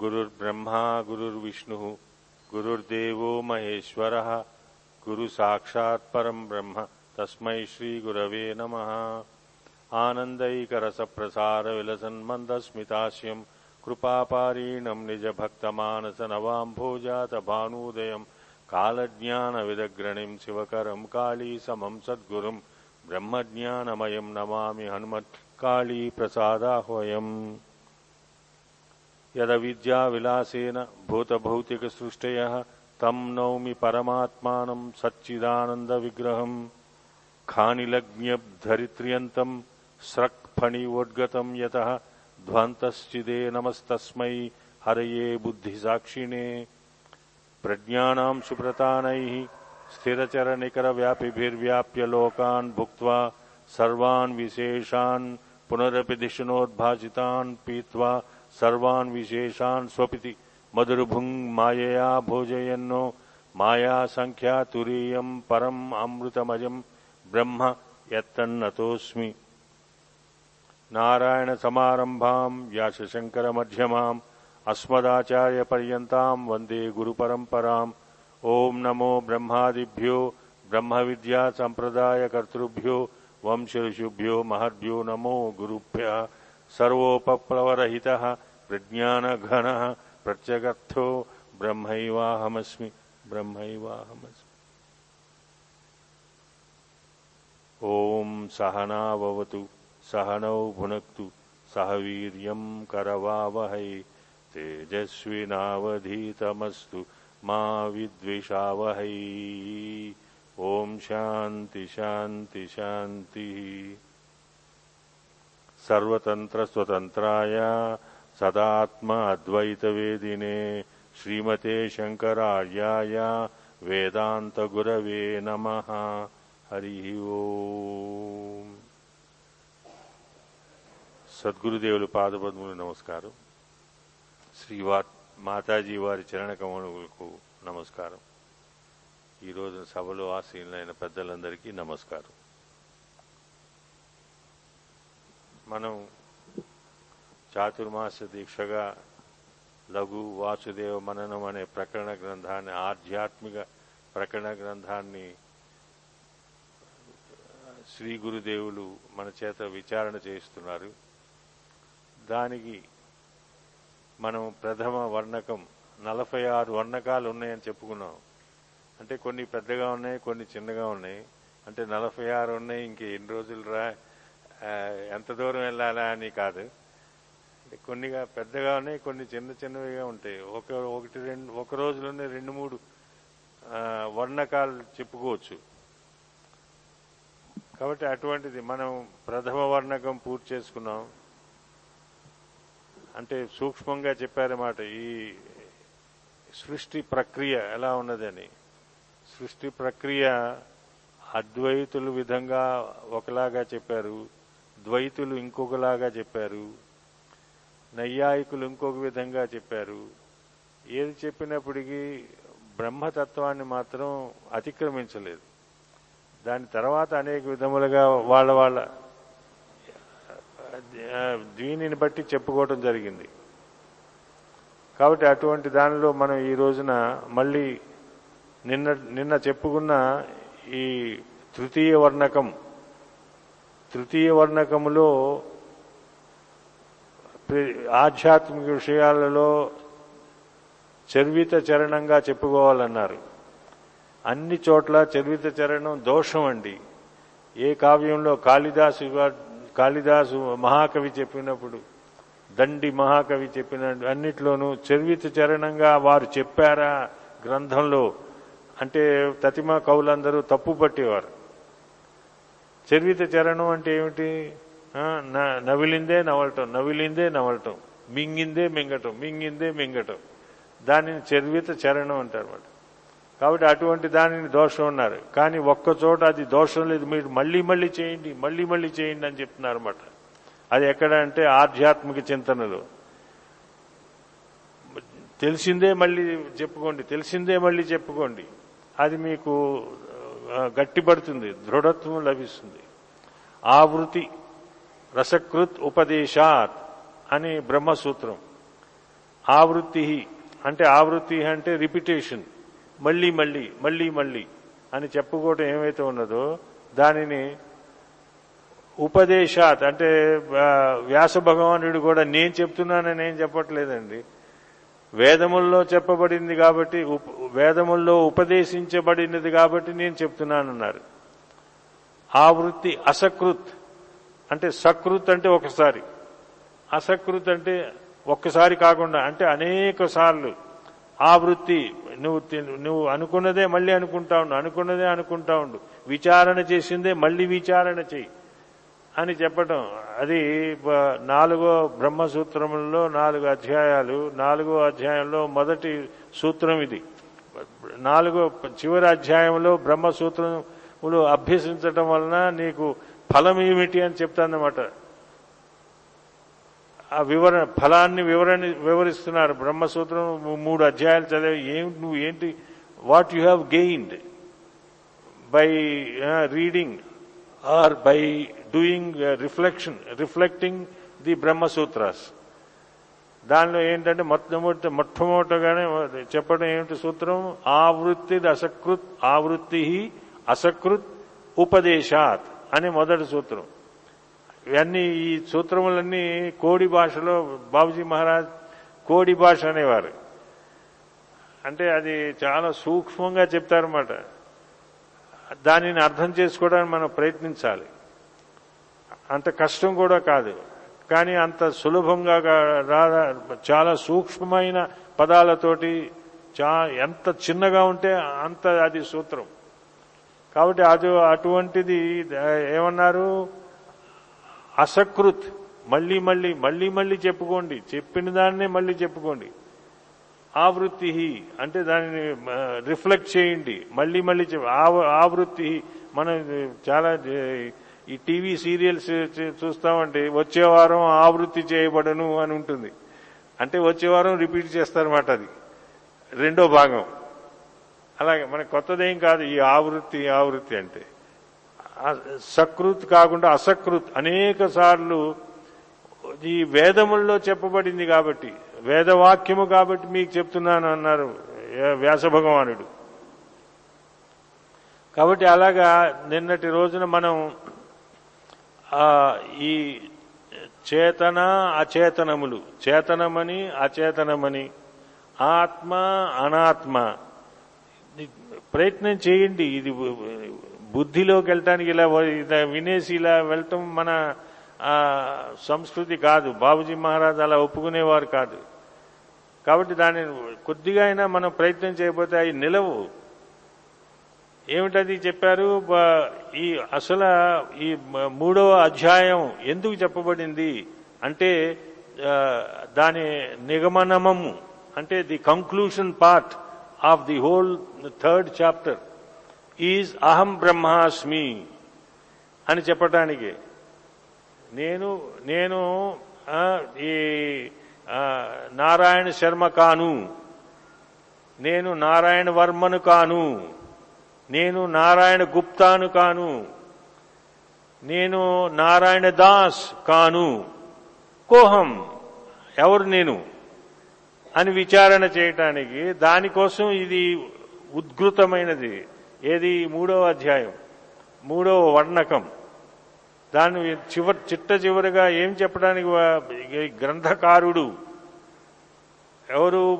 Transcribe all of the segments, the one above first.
गुरुर्ब्रह्मा गुरुर्विष्णुः गुरुर्देवो महेश्वरः गुरुसाक्षात् गुरुसाक्षात्परम् ब्रह्म तस्मै श्रीगुरवे नमः। आनन्दैकरसप्रसारविलसन्मन्दस्मितास्यम् कृपापारीणम् निजभक्तमानस नवाम्भोजातभानुदयम् कालज्ञानविदग्रणिम् शिवकरम् काली समम् सद्गुरुम् ब्रह्मज्ञानमयम् नमामि हनुमत्कालीप्रसादाह्वयम् यदविद्याविलासेन भूतभौतिकसृष्टयः तं नौमि परमात्मानं सच्चिदानन्दविग्रहं खानिलग्न्यब्धरित्र्यन्तं स्रक्फणिवोद्गतं यतः ध्वन्तश्चिदे नमस्तस्मै हरये बुद्धिसाक्षिणे। प्रज्ञानां सुप्रतानैः स्थिरचरनिकरव्यापिभिर्व्याप्य लोकान् भुक्त्वा सर्वान् पुनरपि धिषणोद्भासितान् पीत्वा सर्वान् विशेषान् स्वपिति। मधुरभुङ् मायया भोजयन्नो। मायासङ्ख्या तुरीयम् परम् अमृतमजम् ब्रह्म यत्तन्नतोऽस्मि। नारायणसमारम्भाम् व्यासशङ्करमध्यमाम् अस्मदाचार्यपर्यन्ताम् वंदे गुरुपरम्पराम्। ॐ नमो ब्रह्मादिभ्यो ब्रह्मविद्यासम्प्रदायकर्तृभ्यो वंशऋषिभ्यो, महद्भ्यो नमो गुरुभ्यः। सर्वोपप्लवरहितः। प्रज्ञानघनः प्रत्यगर्थो ॐ सहनावतु सहनौ भुनक्तु सहवीर्यम् करवावहै तेजस्विनावधीतमस्तु मा विद्विषावहै। ॐ शान्ति शान्ति शान्तिः। सर्वतन्त्रस्वतन्त्राय సదాత్మ అద్వైత వేదినే శ్రీమతే శంకరార్యాయ వేదాంత గురవే నమ. హరి ఓం. సద్గురుదేవులు పాదపద్ములు నమస్కారం. శ్రీవా మాతాజీ వారి చరణ కమలకు నమస్కారం ఈరోజు సభలో ఆసీనులైన పెద్దలందరికీ నమస్కారం. మనం చాతుర్మాస దీక్షగా లఘు వాసుదేవ మననం అనే ప్రకరణ గ్రంథాన్ని ఆధ్యాత్మిక ప్రకరణ గ్రంథాన్ని శ్రీ గురుదేవులు మన చేత విచారణ చేస్తున్నారు దానికి మనం ప్రథమ వర్ణకం నలభై ఆరు వర్ణకాలు ఉన్నాయని చెప్పుకున్నాం. అంటే కొన్ని పెద్దగా ఉన్నాయి కొన్ని చిన్నగా ఉన్నాయి. అంటే నలభై ఆరు ఉన్నాయి ఇంక ఎన్ని రోజులు రా ఎంత దూరం వెళ్ళాలా అని కాదు. కొన్నిగా పెద్దగా ఉన్నాయి కొన్ని చిన్న చిన్నవిగా ఉంటాయి. ఒక ఒకటి రెండు ఒక రోజులోనే రెండు మూడు వర్ణకాలు చెప్పుకోవచ్చు. కాబట్టి అటువంటిది మనం ప్రథమ వర్ణకం పూర్తి చేసుకున్నాం. అంటే సూక్ష్మంగా చెప్పారన్నమాట ఈ సృష్టి ప్రక్రియ ఎలా ఉన్నదని. సృష్టి ప్రక్రియ అద్వైతులు విధంగా ఒకలాగా చెప్పారు ద్వైతులు ఇంకొకలాగా చెప్పారు నైయాయికులు ఇంకొక విధంగా చెప్పారు. ఏది చెప్పినప్పటికీ బ్రహ్మతత్వాన్ని మాత్రం అతిక్రమించలేదు. దాని తర్వాత అనేక విధములుగా వాళ్ళ వాళ్ళ దీనిని బట్టి చెప్పుకోవటం జరిగింది. కాబట్టి అటువంటి దానిలో మనం ఈ రోజున మళ్ళీ నిన్న నిన్న చెప్పుకున్న ఈ తృతీయ వర్ణకం తృతీయ వర్ణకములో ఆధ్యాత్మిక విషయాలలో చర్విత చరణంగా చెప్పుకోవాలన్నారు. అన్ని చోట్ల చర్విత చరణం దోషం అండి. ఏ కావ్యంలో కాళిదాసు కాళిదాసు మహాకవి చెప్పినప్పుడు దండి మహాకవి చెప్పిన అన్నిట్లోనూ చర్విత చరణంగా వారు చెప్పారా గ్రంథంలో? అంటే తతిమ కవులందరూ తప్పు పట్టేవారు చర్విత చరణం అంటే ఏమిటి? నవిలిందే నవలటం నవిలిందే నవలటం మింగిందే మింగటం మింగిందే మింగటం. దానిని చర్విత చరణం అంటారు కాబట్టి అటువంటి దానిని దోషం ఉన్నారు కానీ ఒక్క చోట అది దోషం లేదు మీరు మళ్ళీ మళ్ళీ చేయండి మళ్ళీ మళ్ళీ చేయండి అని చెప్తున్నారు అన్నమాట అది ఎక్కడ అంటే ఆధ్యాత్మిక చింతనలు. తెలిసిందే మళ్ళీ చెప్పుకోండి తెలిసిందే మళ్ళీ చెప్పుకోండి. అది మీకు గట్టిపడుతుంది దృఢత్వం లభిస్తుంది. ఆవృత్తి రసకృత్ ఉపదేశాత్ అని బ్రహ్మసూత్రం. ఆవృత్తి అంటే ఆవృత్తి అంటే రిపిటేషన్. మళ్ళీ మళ్ళీ మళ్ళీ మళ్ళీ అని చెప్పుకోవటం ఏమైతే ఉన్నదో దానిని ఉపదేశాత్ అంటే వ్యాస భగవానుడు కూడా నేను చెప్తున్నానని ఏం చెప్పట్లేదండి. వేదముల్లో చెప్పబడింది కాబట్టి ఉప్- వేదముల్లో ఉపదేశించబడినది కాబట్టి నేను చెప్తున్నానన్నారు. ఆవృత్తి అసకృత్. అంటే సకృత్ అంటే ఒకసారి అసకృత్ అంటే ఒక్కసారి కాకుండా అంటే అనేక సార్లు ఆవృత్తి నువ్వు నువ్వు అనుకున్నదే మళ్ళీ అనుకుంటా ఉండు అనుకున్నదే అనుకుంటా ఉండు విచారణ చేసిందే మళ్ళీ విచారణ చెయ్యి అని చెప్పటం అది నాలుగో బ్రహ్మసూత్రములలో నాలుగు అధ్యాయాలు నాలుగో అధ్యాయంలో మొదటి సూత్రం ఇది నాలుగో చివరి అధ్యాయంలో బ్రహ్మసూత్రములు అభ్యసించటం వలన నీకు ఫలం ఏమిటి అని చెప్తానమాట ఆ వివరణ ఫలాన్ని వివరణ వివరిస్తున్నారు. బ్రహ్మసూత్రం మూడు అధ్యాయాలు చదివి ఏం నువ్వు ఏంటి what you have gained by reading or by doing reflection reflecting the Brahmasutras. దానిలో ఏంటంటే మొట్టమొదటి మొట్టమొదటగానే చెప్పడం ఏమిటి సూత్రం? ఆవృత్తి అసకృత్ ఆవృత్తి అసకృత్ ఉపదేశాత్. అని మొదటి సూత్రం. ఇవన్నీ ఈ సూత్రములన్నీ కోడి భాషలో బాబుజీ మహారాజ్ కోడి భాష అనేవారు. అంటే అది చాలా సూక్ష్మంగా చెప్తారన్నమాట. దానిని అర్థం చేసుకోవడానికి మనం ప్రయత్నించాలి. అంత కష్టం కూడా కాదు. కానీ అంత సులభంగా రా చాలా సూక్ష్మమైన పదాలతోటి చా ఎంత చిన్నగా ఉంటే అంత అది సూత్రం. కాబట్టి అది అటువంటిది ఏమన్నారు? అసకృత్. మళ్ళీ మళ్ళీ మళ్ళీ మళ్ళీ చెప్పుకోండి. చెప్పిన దాన్నే మళ్ళీ చెప్పుకోండి. ఆవృత్తి అంటే దానిని రిఫ్లెక్ట్ చేయండి. మళ్ళీ మళ్ళీ ఆవృత్తి మనం చాలా ఈ టీవీ సీరియల్స్ చూ- చూస్తామంటే వచ్చే వారం ఆవృత్తి చేయబడను అని ఉంటుంది. అంటే వచ్చే వారం రిపీట్ చేస్తారన్నమాట అది. రెండో భాగం. అలాగే మనకు కొత్తదేం కాదు ఈ ఆవృత్తి ఆవృత్తి అంటే. సకృత్ కాకుండా అసకృత్ అనేక సార్లు ఈ వేదముల్లో చెప్పబడింది కాబట్టి వేదవాక్యము కాబట్టి మీకు చెప్తున్నాను అన్నారు వ్యాస భగవానుడు కాబట్టి అలాగా నిన్నటి రోజున మనం ఈ చేతన అచేతనములు చేతనమని అచేతనమని ఆత్మ అనాత్మ ప్రయత్నం చేయండి. ఇది బుద్ధిలోకి వెళ్ళటానికి ఇలా ఇలా వినేసి ఇలా వెళ్ళటం మన సంస్కృతి కాదు. బాబుజీ మహారాజ్ అలా ఒప్పుకునేవారు కాదు. కాబట్టి దాన్ని కొద్దిగా అయినా మనం ప్రయత్నం చేయకపోతే అవి నిలవు. ఏమిటది చెప్పారు? ఈ అసలు ఈ మూడవ అధ్యాయం ఎందుకు చెప్పబడింది? అంటే దాని నిగమనమము అంటే the conclusion part. Of the whole third chapter is అహం బ్రహ్మాస్మి అని చెప్పటానికి. నేను నేను ఈ నారాయణ శర్మ కాను. నేను నారాయణ వర్మను కాను. నేను నారాయణ గుప్తాను కాను. నేను నారాయణ దాస్ కాను. కోహం ఎవరు నేను? అని విచారణ చేయటానికి దానికోసం ఇది ఉద్గృతమైనది ఏది? మూడవ అధ్యాయం. మూడవ వర్ణకం. దాని చివరి చిట్ట చివరిగా ఏం చెప్పడానికి గ్రంథకారుడు? ఎవరు?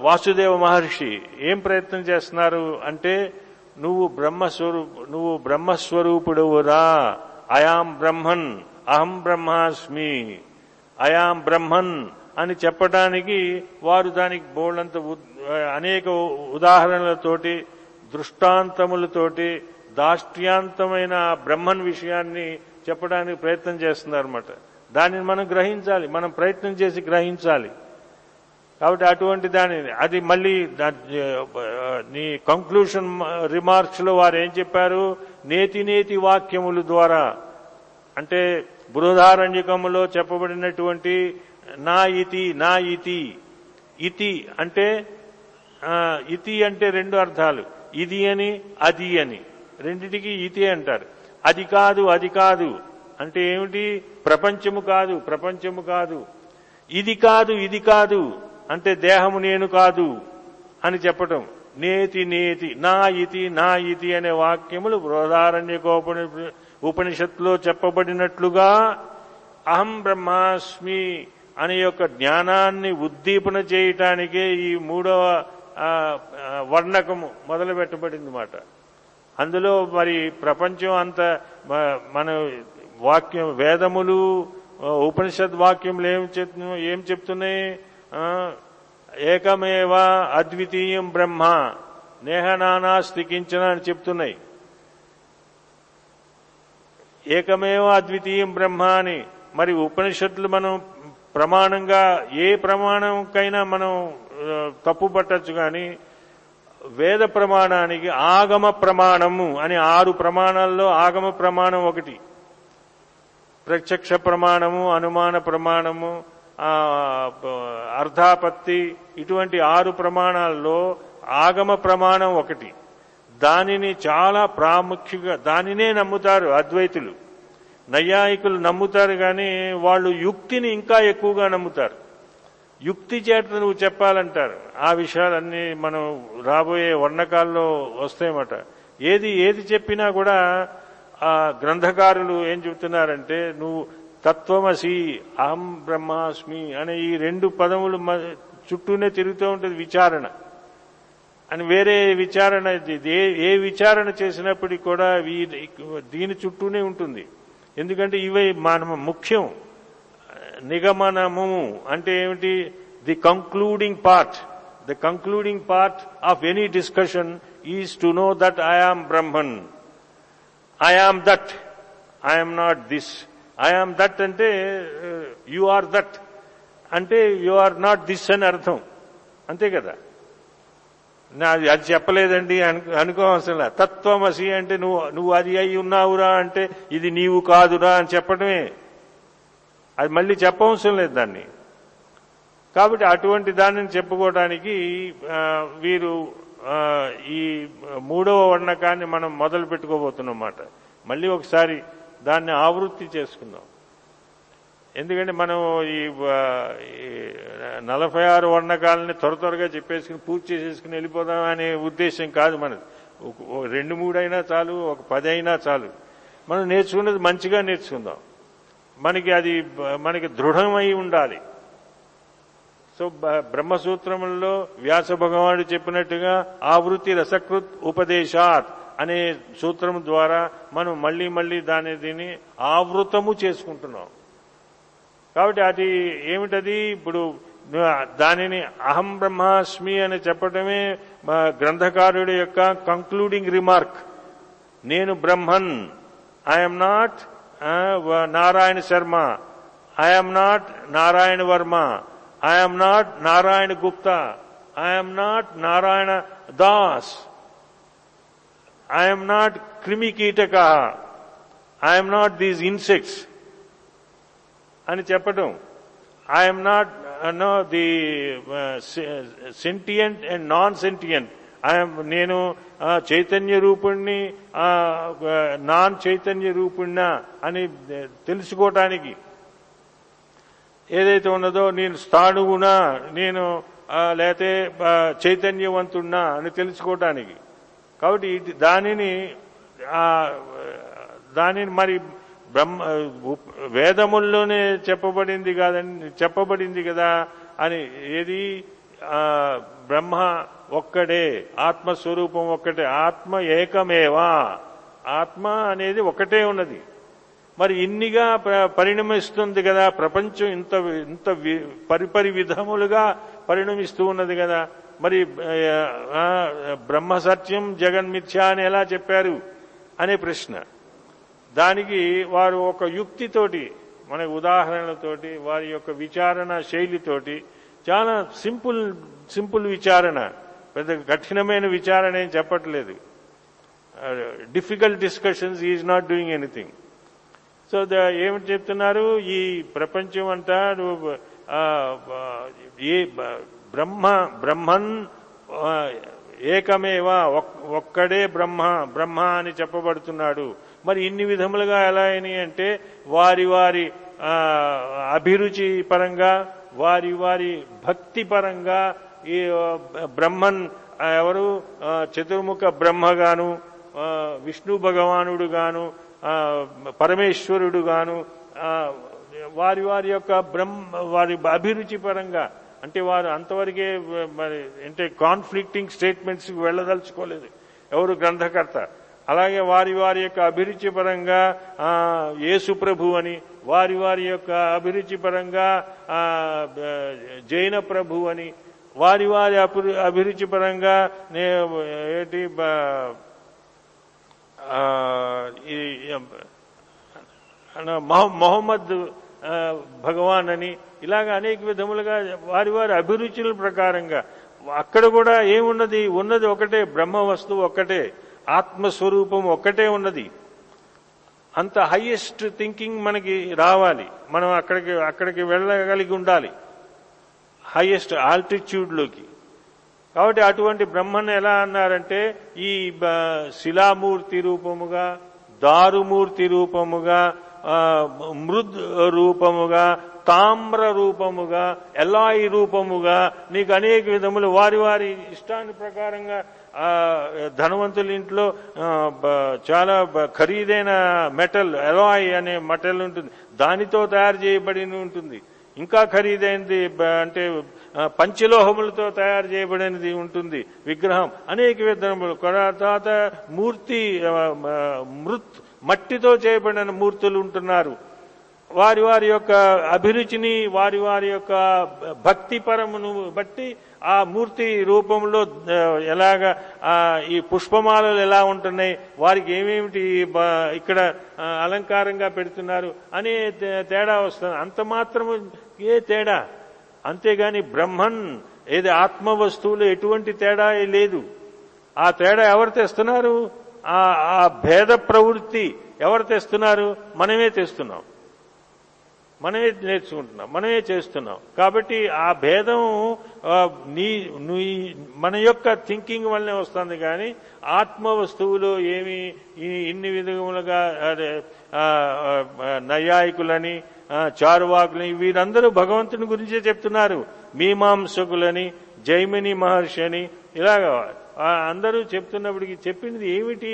వాసుదేవ మహర్షి. ఏం ప్రయత్నం చేస్తున్నారు అంటే నువ్వు బ్రహ్మస్వరూప నువ్వు బ్రహ్మస్వరూపుడువురా. I am Brahman. అహం బ్రహ్మాస్మి. I am Brahman. అని చెప్పడానికి వారు దానికి బోళ్ళంత అనేక ఉదాహరణలతోటి దృష్టాంతములతోటి దాష్ట్యాంతమైన బ్రహ్మన్ విషయాన్ని చెప్పడానికి ప్రయత్నం చేస్తున్నారన్నమాట. దానిని మనం గ్రహించాలి. మనం ప్రయత్నం చేసి గ్రహించాలి. కాబట్టి అటువంటి దాని అది మళ్ళీ నీ కంక్లూషన్ రిమార్క్స్లో వారు ఏం చెప్పారు? నేతి నేతి వాక్యముల ద్వారా. అంటే బృహదారణ్యకములో చెప్పబడినటువంటి నా ఇతి నా ఇతి ఇతి అంటే ఇతి అంటే రెండు అర్థాలు. ఇది అని అది అని. రెండిటికి ఇతి అంటారు. అది కాదు అది కాదు. అంటే ఏమిటి? ప్రపంచము కాదు ప్రపంచము కాదు. ఇది కాదు ఇది కాదు. అంటే దేహము నేను కాదు అని చెప్పటం. నేతి నేతి. నా ఇతి నా ఇతి అనే వాక్యములు బృహదారణ్యకోపని ఉపనిషత్తులో చెప్పబడినట్లుగా అహం బ్రహ్మాస్మి అనే యొక్క జ్ఞానాన్ని ఉద్దీపన చేయటానికే ఈ మూడవ వర్ణకము మొదలు పెట్టబడింది మాట. అందులో మరి ప్రపంచం అంత మన వాక్యం వేదములు ఉపనిషద్ వాక్యములు ఏం చెప్ ఏం చెప్తున్నాయి? ఏకమేవ అద్వితీయం బ్రహ్మ నేహనానా స్థికించిన అని చెప్తున్నాయి. ఏకమేవ అద్వితీయం బ్రహ్మ అని మరి ఉపనిషత్తులు మనం ప్రమాణంగా ఏ ప్రమాణంకైనా మనం తప్పు పట్టచ్చు కానీ వేద ప్రమాణానికి ఆగమ ప్రమాణము అని ఆరు ప్రమాణాల్లో ఆగమ ప్రమాణం ఒకటి. ప్రత్యక్ష ప్రమాణము అనుమాన ప్రమాణము అర్ధాపత్తి ఇటువంటి ఆరు ప్రమాణాల్లో ఆగమ ప్రమాణం ఒకటి. దానిని చాలా ప్రాముఖ్యంగా దానినే నమ్ముతారు అద్వైతులు. నైయాయికులు నమ్ముతారు కానీ వాళ్ళు యుక్తిని ఇంకా ఎక్కువగా నమ్ముతారు. యుక్తి చేత నువ్వు చెప్పాలంటారు. ఆ విషయాలన్నీ మనం రాబోయే వర్ణకాల్లో వస్తాయన్నమాట. ఏది ఏది చెప్పినా కూడా ఆ గ్రంథకారులు ఏం చెబుతున్నారంటే నువ్వు తత్వమసి అహం బ్రహ్మాస్మి అనే ఈ రెండు పదములు మ- చుట్టూనే తిరుగుతూ ఉంటుంది విచారణ. అని వేరే విచారణ ఏ విచారణ చేసినప్పటికీ కూడా దీని చుట్టూనే ఉంటుంది. ఎందుకంటే ఇవే మన ముఖ్యం. నిగమనము అంటే ఏమిటి? The concluding part the concluding part of any discussion is to know that I am Brahman I am that I am not this I am that అంటే యు ఆర్ దట్ అంటే యు ఆర్ నాట్ దిస్ అని అర్థం. అంతే కదా? నా అది చెప్పలేదండి అను తత్వమసి అంటే నువ్వు నువ్వు అది అయి ఉన్నావురా అంటే ఇది నీవు కాదురా అని చెప్పడమే. అది మళ్ళీ చెప్పవసరం లేదు దాన్ని. కాబట్టి అటువంటి దానిని చెప్పుకోవడానికి వీరు ఈ మూడవ వర్ణకాన్ని మనం మొదలు పెట్టుకోబోతున్నమాట మళ్ళీ ఒకసారి దాన్ని ఆవృత్తి చేసుకుందాం. ఎందుకంటే మనం ఈ నలభై ఆరు వర్ణకాలని త్వర త్వరగా చెప్పేసుకుని పూర్తి చేసేసుకుని వెళ్ళిపోదాం అనే ఉద్దేశం కాదు మనది. ఓ రెండు మూడు అయినా చాలు ఒక పది అయినా చాలు. మనం నేర్చుకున్నది మంచిగా నేర్చుకుందాం. మనకి అది మనకి దృఢమై ఉండాలి. సో బ- బ్రహ్మసూత్రములలో వ్యాస భగవానుడు చెప్పినట్టుగా ఆవృత్తి రసకృత్ ఉపదేశాత్ అనే సూత్రం ద్వారా మనం మళ్ళీ మళ్ళీ దాని దీన్ని ఆవృతము చేసుకుంటున్నాం. కాబట్టి అది ఏమిటది? ఇప్పుడు దానిని అహం బ్రహ్మాస్మి అని చెప్పడమే గ్రంథకారుడి యొక్క కంక్లూడింగ్ రిమార్క్ నేను Brahman. I'm not Narayana Sharma. I'm not Narayana Varma. I'm not Narayana Gupta. I'm not Narayana Das. I'm not క్రిమికీటక I'm not these insects అని చెప్పటం. I'm not no the sentient and non sentient I'm నేను చైతన్య రూపుణ్ణి non చైతన్య రూపుణ్ణా అని తెలుసుకోవటానికి ఏదైతే ఉన్నదో నేను స్థాణువునా నేను లేతే చైతన్యవంతున్నా అని తెలుసుకోవటానికి కాబట్టి దానిని దానిని మరి బ్రహ్మ వేదముల్లోనే చెప్పబడింది కాదని చెప్పబడింది కదా అని ఏది? బ్రహ్మ ఒక్కడే ఆత్మస్వరూపం ఒక్కటే ఆత్మ ఏకమేవా? ఆత్మ అనేది ఒకటే ఉన్నది. మరి ఇన్నిగా ప- పరిణమిస్తుంది కదా ప్రపంచం ఇంత ఇంత వి- పరిపరి విధములుగా పరిణమిస్తూ ఉన్నది కదా. మరి బ్రహ్మ సత్యం జగన్మిథ్య అని ఎలా చెప్పారు? అనే ప్రశ్న. దానికి వారు ఒక యుక్తితోటి మన ఉదాహరణలతోటి వారి యొక్క విచారణ శైలితోటి చాలా సింపుల్ సింపుల్ విచారణ పెద్ద కఠినమైన విచారణ ఏం చెప్పట్లేదు. Difficult discussions is not doing anything so ఏమి ఏమిటి చెప్తున్నారు? ఈ ప్రపంచం అంతా ఏ బ్రహ్మ బ్రహ్మన్ ఏకమేవా ఒక్- ఒక్కడే బ్రహ్మ బ్రహ్మ అని చెప్పబడుతున్నాడు. మరి ఇన్ని విధములుగా ఎలా అయినాయి అంటే వారి వారి అభిరుచి పరంగా వారి వారి భక్తి పరంగా ఈ బ్రహ్మన్ ఎవరు చతుర్ముఖ బ్రహ్మగాను విష్ణు భగవానుడు గాను పరమేశ్వరుడు గాను వారి వారి యొక్క బ్రహ్మ వారి అభిరుచి పరంగా అంటే వారు అంతవరకే మరి అంటే కాన్ఫ్లిక్టింగ్ స్టేట్మెంట్స్ వెళ్ళదలుచుకోలేదు. ఎవరు గ్రంథకర్త? అలాగే వారి వారి యొక్క అభిరుచి పరంగా యేసు ప్రభు అని వారి వారి యొక్క అభిరుచి పరంగా జైన ప్రభు అని వారి వారి అభిరు- అభిరుచి పరంగా నే ఏంటి మొహమ్మద్ భగవాన్ అని ఇలాగ అనేక విధములుగా వారి వారి అభిరుచుల ప్రకారంగా అక్కడ కూడా ఏమున్నది? ఉన్నది ఒకటే బ్రహ్మ వస్తువు ఒక్కటే. ఆత్మస్వరూపం ఒక్కటే ఉన్నది. అంత హైయెస్ట్ థింకింగ్ మనకి రావాలి. మనం అక్కడికి అక్కడికి వెళ్ళగలిగి ఉండాలి. హైయెస్ట్ ఆల్టిట్యూడ్లోకి కాబట్టి అటువంటి బ్రహ్మను ఎలా అన్నారంటే ఈ బ- శిలామూర్తి రూపముగా దారుమూర్తి రూపముగా మృద్ రూపముగా తామ్ర రూపముగా ఎలాయి రూపముగా నీకు అనేక విధములు వారి వారి ఇష్టాన్ని ప్రకారంగా ధనవంతుల ఇంట్లో చాలా ఖరీదైన మెటల్ ఎలాయ్ అనే మెటల్ ఉంటుంది. దానితో తయారు చేయబడి ఉంటుంది. ఇంకా ఖరీదైనది అంటే పంచలోహములతో తయారు చేయబడినది ఉంటుంది. విగ్రహం. అనేక విధములు తర్వాత మూర్తి మృత్ మట్టితో చేయబడిన మూర్తులు ఉంటున్నారు. వారి వారి యొక్క అభిరుచిని వారి వారి యొక్క భక్తి పరమును బట్టి ఆ మూర్తి రూపంలో ఎలాగ ఈ పుష్పమాలలు ఎలా ఉంటున్నాయి వారికి ఏమేమిటి ఇక్కడ అలంకారంగా పెడుతున్నారు అనే తేడా వస్తుంది. అంత మాత్రము ఏ తేడా? అంతేగాని బ్రహ్మన్ ఏది ఆత్మ వస్తువులు ఎటువంటి తేడా లేదు. ఆ తేడా ఎవరు తెస్తున్నారు? ఆ ఆ భేద ప్రవృత్తి ఎవరు తెస్తున్నారు? మనమే తెస్తున్నాం. మనమే నేర్చుకుంటున్నాం మనమే చేస్తున్నాం. కాబట్టి ఆ భేదం నీ నీ మన యొక్క థింకింగ్ వల్లనే వస్తుంది కానీ ఆత్మ వస్తువులో ఏమి ఇన్ని విధములుగా అదే, నైయాయికులని చారువాకులని వీరందరూ భగవంతుని గురించే చెప్తున్నారు. మీమాంసకులని జైమిని మహర్షి అని ఇలాగా అందరూ చెప్తున్నప్పటికీ చెప్పింది ఏమిటి?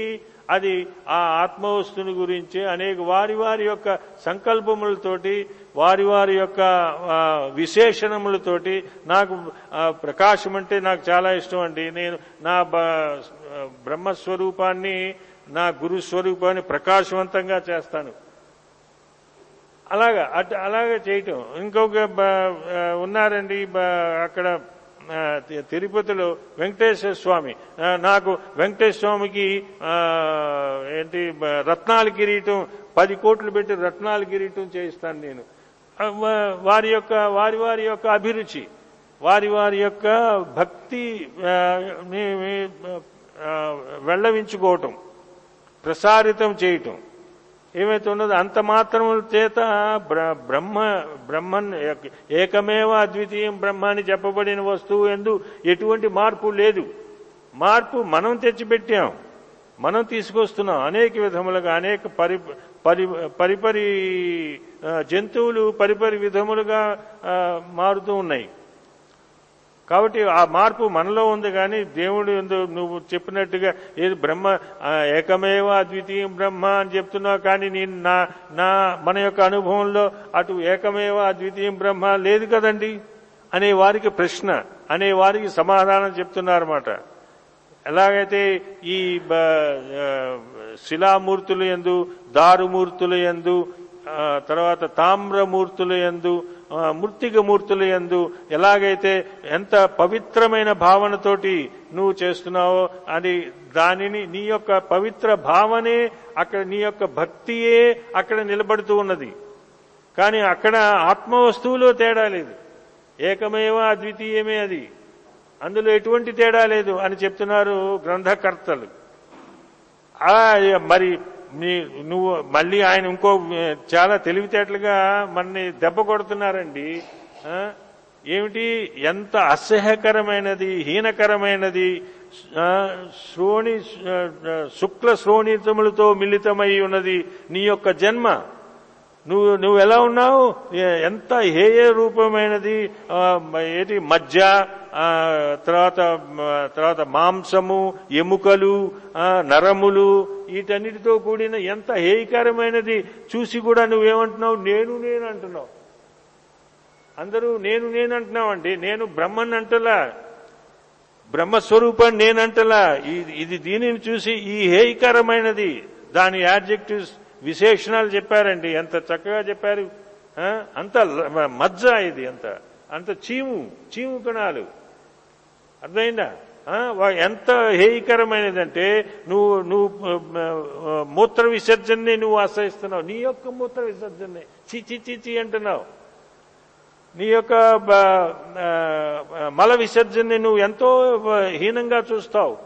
అది ఆ ఆత్మవస్తుని గురించి అనేక వారి వారి యొక్క సంకల్పములతోటి వారి వారి యొక్క విశేషణములతోటి నాకు ప్రకాశం అంటే నాకు చాలా ఇష్టం అండి. నేను నా బ- బ్రహ్మస్వరూపాన్ని నా గురు స్వరూపాన్ని ప్రకాశవంతంగా చేస్తాను. అలాగా అట్ అలాగే చేయటం. ఇంకొక ఉన్నారండి బ- అక్కడ తిరుపతిలో వెంకటేశ్వర స్వామి. నాకు వెంకటేశ్వర స్వామికి ఏంటి రత్నాలు రత్నాల కిరీటం పది కోట్లు పెట్టి రత్నాల కిరీటం చేయిస్తాను నేను. వారి యొక్క వారి వారి యొక్క అభిరుచి వారి వారి యొక్క భక్తి వెళ్ళవించుకోవటం ప్రసారితం చేయటం. ఏమైతే ఉన్నదో అంత మాత్రం చేత బ్ర- బ్రహ్మ బ్రహ్మన్ ఏకమేవ అద్వితీయం బ్రహ్మ అని చెప్పబడిన వస్తువు ఎందు ఎటువంటి మార్పు లేదు. మార్పు మనం తెచ్చిపెట్టాం. మనం తీసుకొస్తున్నాం. అనేక విధములుగా అనేక పరి పరి పరిపరి జంతువులు పరిపరి విధములుగా మారుతూ ఉన్నాయి. కాబట్టి ఆ మార్పు మనలో ఉంది కానీ దేవుడు నువ్వు చెప్పినట్టుగా ఏది బ్రహ్మ ఏకమేవ అద్వితీయం బ్రహ్మ అని చెప్తున్నావు కానీ నేను నా నా మన యొక్క అనుభవంలో అటు ఏకమేవ అద్వితీయం బ్రహ్మ లేదు కదండి? అనే వారికి ప్రశ్న అనే వారికి సమాధానం చెప్తున్నారన్నమాట. ఎలాగైతే ఈ బ- శిలామూర్తులు ఎందు దారుమూర్తులు ఎందు తర్వాత తామ్రమూర్తులు ఎందు ఆ, మూర్తులు ఎందు ఎలాగైతే ఎంత పవిత్రమైన భావనతోటి నువ్వు చేస్తున్నావో అది దానిని నీ యొక్క పవిత్ర భావనే అక్కడ నీ యొక్క భక్తియే అక్కడ నిలబడుతూ ఉన్నది. కానీ అక్కడ ఆత్మ వస్తువులో తేడా లేదు. ఏకమేవ అద్వితీయమే అది. అందులో ఎటువంటి తేడా లేదు అని చెప్తున్నారు గ్రంథకర్తలు. మరి నీ నువ్వు మళ్ళీ ఆయన ఇంకో చాలా తెలివితేటలుగా మనని దెబ్బ కొడుతున్నారండి. ఏమిటి? ఎంత అసహ్యకరమైనది హీనకరమైనది శ్రోణి శుక్ల శ్రోణితములతో మిళితమై ఉన్నది నీ యొక్క జన్మ. నువ్వు నువ్వు ఎలా ఉన్నావు? ఏ- ఎంత హేయ రూపమైనది ఏంటి? మధ్య తర్వాత తర్వాత మాంసము ఎముకలు నరములు వీటన్నిటితో కూడిన ఎంత హేయకరమైనది చూసి కూడా నువ్వేమంటున్నావు? నేను నేను అంటున్నావు. అందరూ నేను నేను అంటున్నావండి. నేను బ్రహ్మన్ అంటలా. బ్రహ్మస్వరూపాన్ని నేనంటలా ఇది- ఇది దీనిని చూసి ఈ హేయకరమైనది. దాని యాడ్జెక్టివ్స్ విశేషణాలు చెప్పారండి. ఎంత చక్కగా చెప్పారు. అంత మజ్జ ఇది అంత. అంత చీము చీము కణాలు. అర్థమైందా? ఎంత హేయకరమైనదంటే నువ్వు నువ్వు మూత్ర విసర్జనని నువ్వు ఆశ్రయిస్తున్నావు. నీ యొక్క మూత్ర విసర్జనని. చి చి అంటున్నావు. నీ యొక్క మల విసర్జనని నువ్వు ఎంతో హీనంగా చూస్తావు.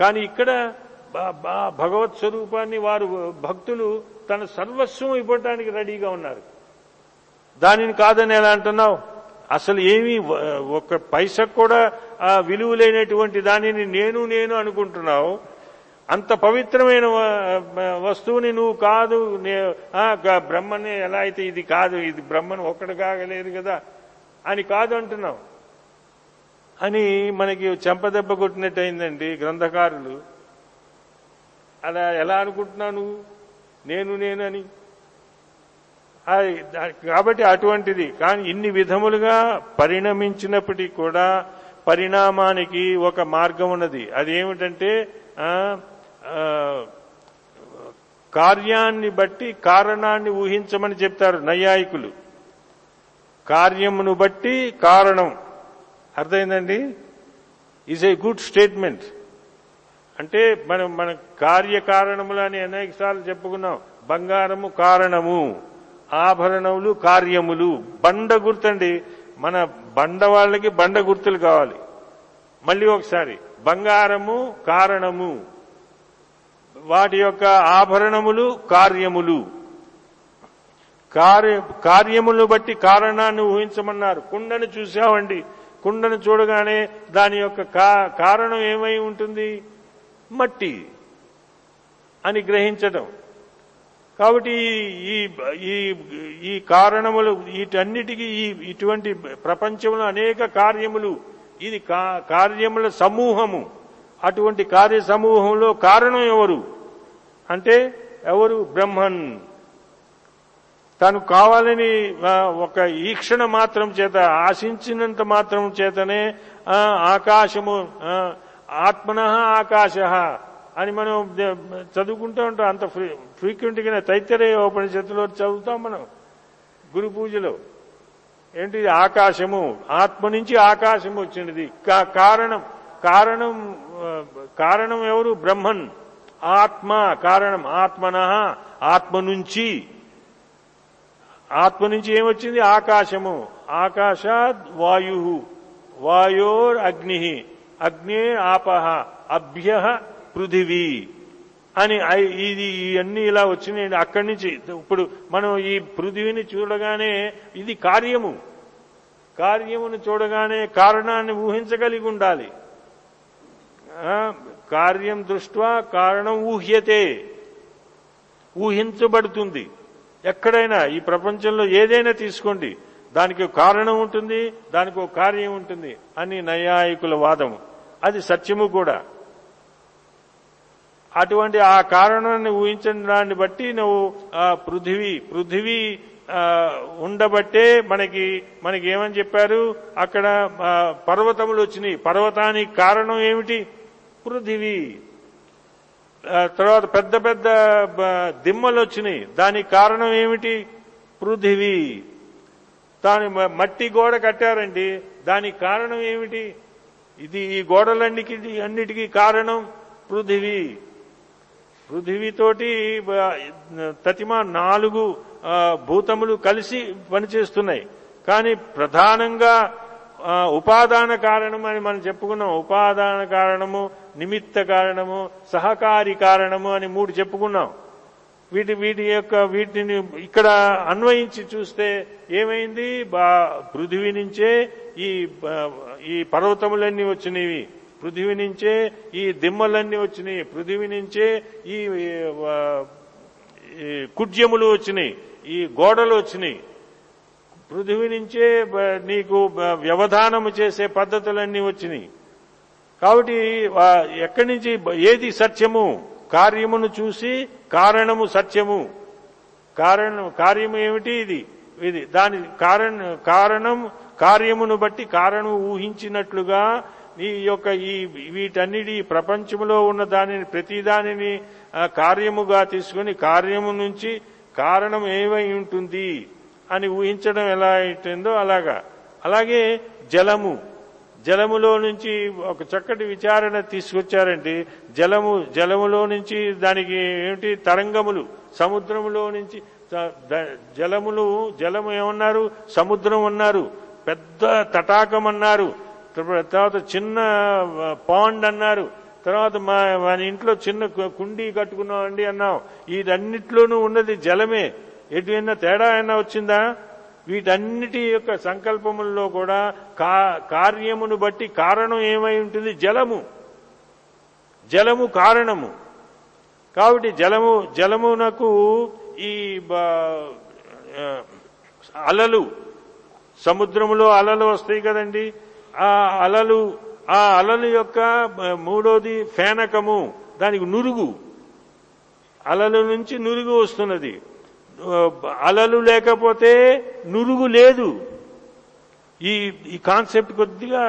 కానీ ఇక్కడ భగవత్ స్వరూపాన్ని వారు భక్తులు తన సర్వస్వం ఇవ్వటానికి రెడీగా ఉన్నారు. దానిని కాదని ఎలా అంటున్నావు? అసలు ఏమీ ఒక పైసకు కూడా ఆ విలువ లేనటువంటి దానిని నేను నేను అనుకుంటున్నావు. అంత పవిత్రమైన వస్తువుని నువ్వు కాదు బ్రహ్మని ఎలా అయితే ఇది కాదు ఇది బ్రహ్మను ఒక్కడు కాగలేదు కదా అని కాదు అంటున్నావు. అని మనకి చెంపదెబ్బ కొట్టినట్టు అయిందండి గ్రంథకారులు. అలా ఎలా అనుకుంటున్నావు నువ్వు? నేను నేనని. కాబట్టి అటువంటిది. కానీ ఇన్ని విధములుగా పరిణమించినప్పటికీ కూడా పరిణామానికి ఒక మార్గం ఉన్నది. అదేమిటంటే కార్యాన్ని బట్టి కారణాన్ని ఊహించమని చెప్తారు నైయాయికులు. కార్యమును బట్టి కారణం. అర్థమైందండి? ఈజ్ ఏ గుడ్ స్టేట్మెంట్ అంటే మనం మన కార్యకారణములు అని అనేక సార్లు చెప్పుకున్నాం. బంగారము కారణము. ఆభరణములు కార్యములు బండ గుర్తండి. మన బండ వాళ్ళకి బండ గుర్తులు కావాలి. మళ్ళీ ఒకసారి బంగారము కారణము. వాటి యొక్క ఆభరణములు కార్యములు. కార్య కార్యములను బట్టి కారణాన్ని ఊహించమన్నారు. కుండను చూసామండి కుండను చూడగానే దాని యొక్క కా- కారణం ఏమై ఉంటుంది? మట్టి అని గ్రహించడం. కాబట్టి ఈ ఈ ఈ కారణములు వీటన్నిటికీ ఈ ఇటువంటి ప్రపంచంలో అనేక కార్యములు ఇది కా- కార్యముల సమూహము. అటువంటి కార్య సమూహంలో కారణం ఎవరు? అంటే ఎవరు? బ్రహ్మన్. తను కావాలని ఒక ఈక్షణ మాత్రం చేత ఆశించినంత మాత్రం చేతనే ఆకాశము ఆత్మన ఆకాశ. అని మనం చదువుకుంటూ ఉంటాం. అంత ఫ్రీ ఫ్రీక్వెంట్గా తైత్తరే ఉపనిషత్తులో చదువుతాం మనం గురు పూజలో. ఏంటి? ఆకాశము. ఆత్మ నుంచి ఆకాశం వచ్చినది. కారణం. కారణం కారణం ఎవరు? బ్రహ్మన్. ఆత్మ కారణం. ఆత్మన? ఆత్మ నుంచి. ఆత్మ నుంచి ఏమొచ్చింది? ఆకాశము. ఆకాశాద్ వాయు. వాయోర్ అగ్ని అగ్నే ఆపహ అభ్య పృథివీ అని ఇది ఇవన్నీ ఇలా వచ్చినాయండి అక్కడి నుంచి ఇప్పుడు మనం ఈ పృథివీని చూడగానే ఇది కార్యము. కార్యమును చూడగానే కారణాన్ని ఊహించగలిగి ఉండాలి. కార్యం దృష్ట్యా కారణం ఊహ్యతే. ఊహించబడుతుంది. ఎక్కడైనా ఈ ప్రపంచంలో ఏదైనా తీసుకోండి. దానికి కారణం ఉంటుంది దానికి ఒక కార్యం ఉంటుంది అని నైయాయికుల వాదము. అది సత్యము కూడా. అటువంటి ఆ కారణాన్ని ఊహించిన దాన్ని బట్టి నువ్వు పృథివీ పృథివీ ఉండబట్టే మనకి మనకి ఏమని చెప్పారు? అక్కడ పర్వతములు వచ్చినాయి. పర్వతానికి కారణం ఏమిటి? పృథివీ. తర్వాత పెద్ద పెద్ద బ- దిమ్మలు వచ్చినాయి. దానికి కారణం ఏమిటి? పృథివీ. దాని మట్టి గోడ కట్టారండి. దానికి కారణం ఏమిటి? ఇది ఈ గోడలన్నిటికీ అన్నిటికీ కారణం పృథివీ. పృథివీతోటి బ- తతిమ నాలుగు భూతములు కలిసి పనిచేస్తున్నాయి. కానీ ప్రధానంగా ఉపాదాన కారణం అని మనం చెప్పుకున్నాం. ఉపాదాన కారణము నిమిత్త కారణము సహకారి కారణము అని మూడు చెప్పుకున్నాం. వీటి వీటి యొక్క వీటిని ఇక్కడ అన్వయించి చూస్తే ఏమైంది? పృథివీ నుంచే ఈ ఈ పర్వతములన్నీ వచ్చినవి. పృథివీ నుంచే ఈ దిమ్మలన్నీ వచ్చినాయి. పృథివీ నుంచే ఈ కుడ్యములు వచ్చినాయి. ఈ గోడలు వచ్చినాయి. పృథివీ నుంచే నీకు వ్యవధానము చేసే పద్ధతులన్నీ వచ్చినాయి. కాబట్టి ఎక్కడి నుంచి ఏది సత్యము? కార్యమును చూసి కారణము సత్యము. కారణం కార్యము ఏమిటి ఇది? ఇది దాని కారణ కారణం కార్యమును బట్టి కారణం ఊహించినట్లుగా ఈ యొక్క ఈ వీటన్నిటి ప్రపంచంలో ఉన్న దానిని ప్రతి దానిని కార్యముగా తీసుకుని కార్యము నుంచి కారణం ఏమై ఉంటుంది అని ఊహించడం ఎలా అవుతుందో అలాగా. అలాగే జలము. జలములో నుంచి ఒక చక్కటి విచారణ తీసుకొచ్చారండి జలము జలములో నుంచి దానికి ఏమిటి? తరంగములు. సముద్రములో నుంచి జలములు జలము ఏమన్నారు? సముద్రం అన్నారు. పెద్ద తటాకం అన్నారు తర్వాత చిన్న పాండ్ అన్నారు. తర్వాత మా మన ఇంట్లో చిన్న కుండీ కట్టుకున్నామండి అన్నాం వీటన్నిట్లోనూ ఉన్నది జలమే. ఎటువైనా తేడా అయినా వచ్చిందా? వీటన్నిటి యొక్క సంకల్పముల్లో కూడా కా కార్యమును బట్టి కారణం ఏమై ఉంటుంది? జలము. జలము కారణము. కాబట్టి జలము జలమునకు ఈ బ- అలలు. సముద్రములో అలలు వస్తాయి కదండి. ఆ అలలు ఆ అలలు యొక్క మూడోది ఫేనకము దానికి నురుగు. అలల నుంచి నురుగు వస్తున్నది. అలలు లేకపోతే నురుగు లేదు. ఈ ఈ కాన్సెప్ట్ కొద్దిగా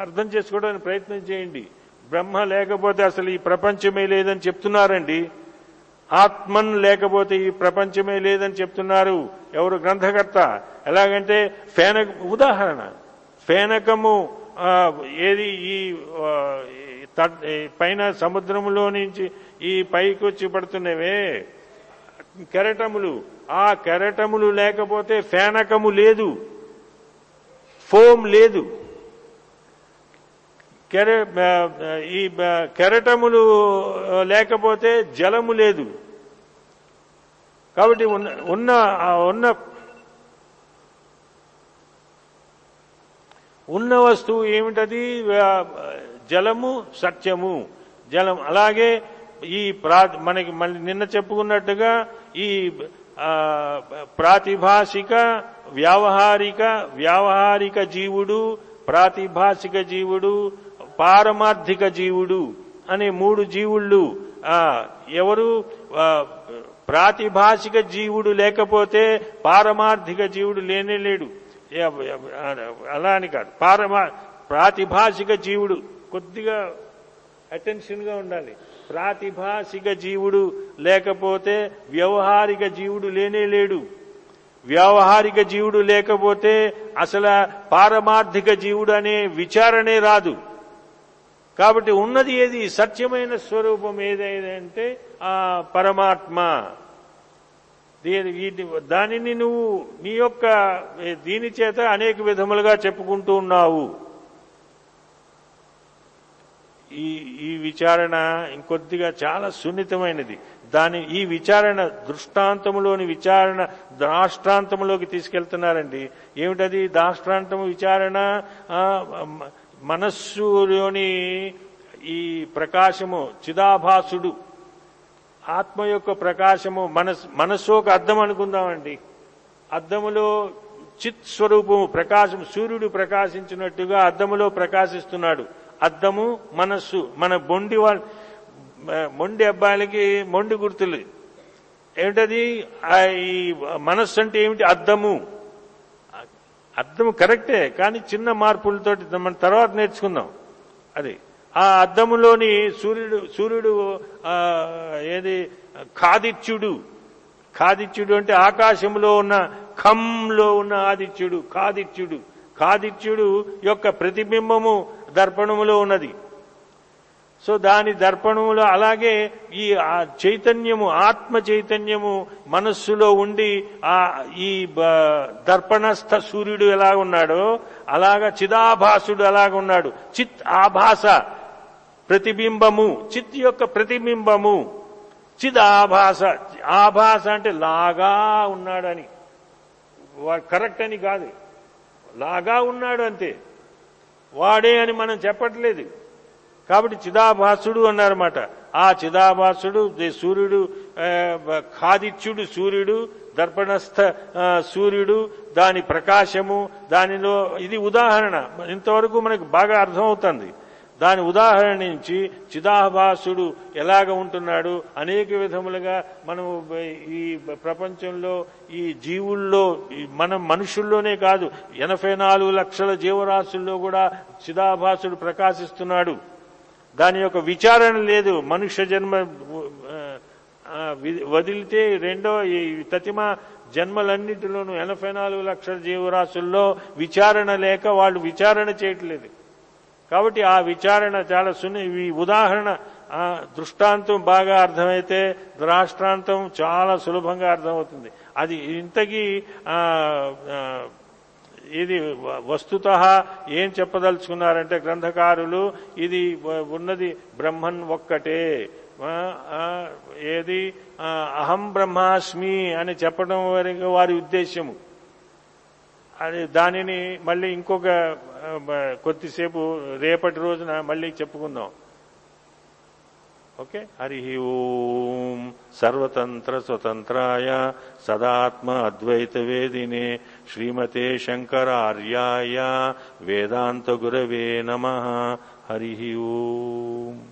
అర్థం చేసుకోవడానికి ప్రయత్నం చేయండి. బ్రహ్మ లేకపోతే అసలు ఈ ప్రపంచమే లేదని చెప్తున్నారండి. ఆత్మన్ లేకపోతే ఈ ప్రపంచమే లేదని చెప్తున్నారు ఎవరు గ్రంథకర్త? ఎలాగంటే ఫేన ఉదాహరణ. ఫేనకము ఏది ఈ పైన సముద్రములో నుంచి ఈ పైకి వచ్చి పడుతున్నవే కెరటములు. ఆ కెరటములు లేకపోతే ఫేనకము లేదు. ఫోమ్ లేదు. కెరె ఈ కెరటములు లేకపోతే జలము లేదు. కాబట్టి ఉన్న ఉన్న ఉన్న ఉన్న వస్తువు ఏమిటది? జలము సత్యము. జలం అలాగే ఈ ప్రా మనకి మళ్ళీ నిన్న చెప్పుకున్నట్టుగా ఈ ప్రాతిభాషిక వ్యావహారిక వ్యావహారిక జీవుడు ప్రాతిభాషిక జీవుడు పారమార్థిక జీవుడు అనే మూడు జీవుళ్ళు ఎవరు? ప్రాతిభాషిక జీవుడు లేకపోతే పారమార్థిక జీవుడు లేనే లేడు. అలా అని కాదు. పారమా ప్రాతిభాషిక జీవుడు. కొద్దిగా అటెన్షన్గా ఉండాలి. ప్రాతిభాషిక జీవుడు లేకపోతే వ్యవహారిక జీవుడు లేనే లేడు. వ్యావహారిక జీవుడు లేకపోతే అసలు పారమార్థిక జీవుడు అనే విచారణే రాదు. కాబట్టి ఉన్నది ఏది? సత్యమైన స్వరూపం ఏదైందంటే ఆ పరమాత్మ. దీని వీటి దానిని నువ్వు నీ యొక్క దీని చేత అనేక విధములుగా చెప్పుకుంటూ ఉన్నావు. ఈ ఈ విచారణ ఇంకొద్దిగా చాలా సున్నితమైనది. దాని ఈ విచారణ దృష్టాంతములోని విచారణ దాష్టాంతములోకి తీసుకెళ్తున్నారండి. ఏమిటది? దాష్టాంతము విచారణ మనస్సులోని ఈ ప్రకాశము చిదాభాసుడు ఆత్మ యొక్క ప్రకాశము మనస్ మనస్సు ఒక అద్దం అనుకుందామండి. అద్దములో చిత్ స్వరూపము ప్రకాశం సూర్యుడు ప్రకాశించినట్టుగా అద్దములో ప్రకాశిస్తున్నాడు. అద్దము మనస్సు మన మొండి మొండి అబ్బాయిలకి మొండి గుర్తులు. ఏమిటది ఈ మనస్సు అంటే ఏమిటి? అద్దము అద్దము కరెక్టే కానీ చిన్న మార్పులతోటి మనం తర్వాత నేర్చుకుందాం. అది. ఆ అద్దములోని సూర్యుడు సూర్యుడు ఏది కాదిత్యుడు కాదిత్యుడు అంటే ఆకాశంలో ఉన్న ఖంలో ఉన్న ఆదిత్యుడు కాదిత్యుడు కాదిత్యుడు యొక్క ప్రతిబింబము దర్పణములో ఉన్నది. సో దాని దర్పణములో అలాగే ఈ చైతన్యము ఆత్మ చైతన్యము మనస్సులో ఉండి ఆ ఈ బ- దర్పణస్థ సూర్యుడు ఎలా ఉన్నాడో అలాగా చిదాభాసుడు అలాగ ఉన్నాడు చిత్ ఆభాస ప్రతిబింబము చిత్ యొక్క ప్రతిబింబము. చిద్ ఆభాస ఆభాస అంటే లాగా ఉన్నాడని. కరెక్ట్ అని కాదు. లాగా ఉన్నాడు అంతే. వాడే అని మనం చెప్పట్లేదు. కాబట్టి చిదాభాసుడు అన్నారన్నమాట. ఆ చిదాభాసుడు సూర్యుడు ఖాదిత్యుడు సూర్యుడు దర్పణస్థ సూర్యుడు దాని ప్రకాశము దానిలో ఇది ఉదాహరణ. ఇంతవరకు మనకు బాగా అర్థమవుతుంది. దాని ఉదాహరణ నుంచి చిదాభాసుడు ఎలాగ ఉంటున్నాడు? అనేక విధములుగా మనం ఈ ప్రపంచంలో ఈ జీవుల్లో మనం మనుషుల్లోనే కాదు ఎనభై నాలుగు లక్షల జీవరాశుల్లో కూడా చిదాభాసుడు ప్రకాశిస్తున్నాడు. దాని యొక్క విచారణ లేదు. మనుష్య జన్మ వదిలితే రెండో ఈ తతిమ జన్మలన్నింటిలోనూ ఎనభై నాలుగు లక్షల జీవరాశుల్లో విచారణ లేక వాళ్ళు విచారణ చేయట్లేదు. కాబట్టి ఆ విచారణ చాలా సున్ని ఈ ఉదాహరణ దృష్టాంతం బాగా అర్థమైతే ద్రాష్టాంతం చాలా సులభంగా అర్థమవుతుంది. అది ఇంతకీ ఇది వస్తుత ఏం చెప్పదలుచుకున్నారంటే గ్రంథకారులు ఇది ఉన్నది బ్రహ్మన్ ఒక్కటే. ఏది? అహం బ్రహ్మాస్మి అని చెప్పడం వరకు వారి ఉద్దేశ్యము. అది దానిని మళ్ళీ ఇంకొక కొద్దిసేపు రేపటి రోజున మళ్ళీ చెప్పుకుందాం. ఓకే? హరి ఓం సర్వతంత్ర స్వతంత్రాయ సదాత్మ అద్వైత వేదినే శ్రీమతే శంకరార్యాయ వేదాంత గురవే నమ. హరి ఓం.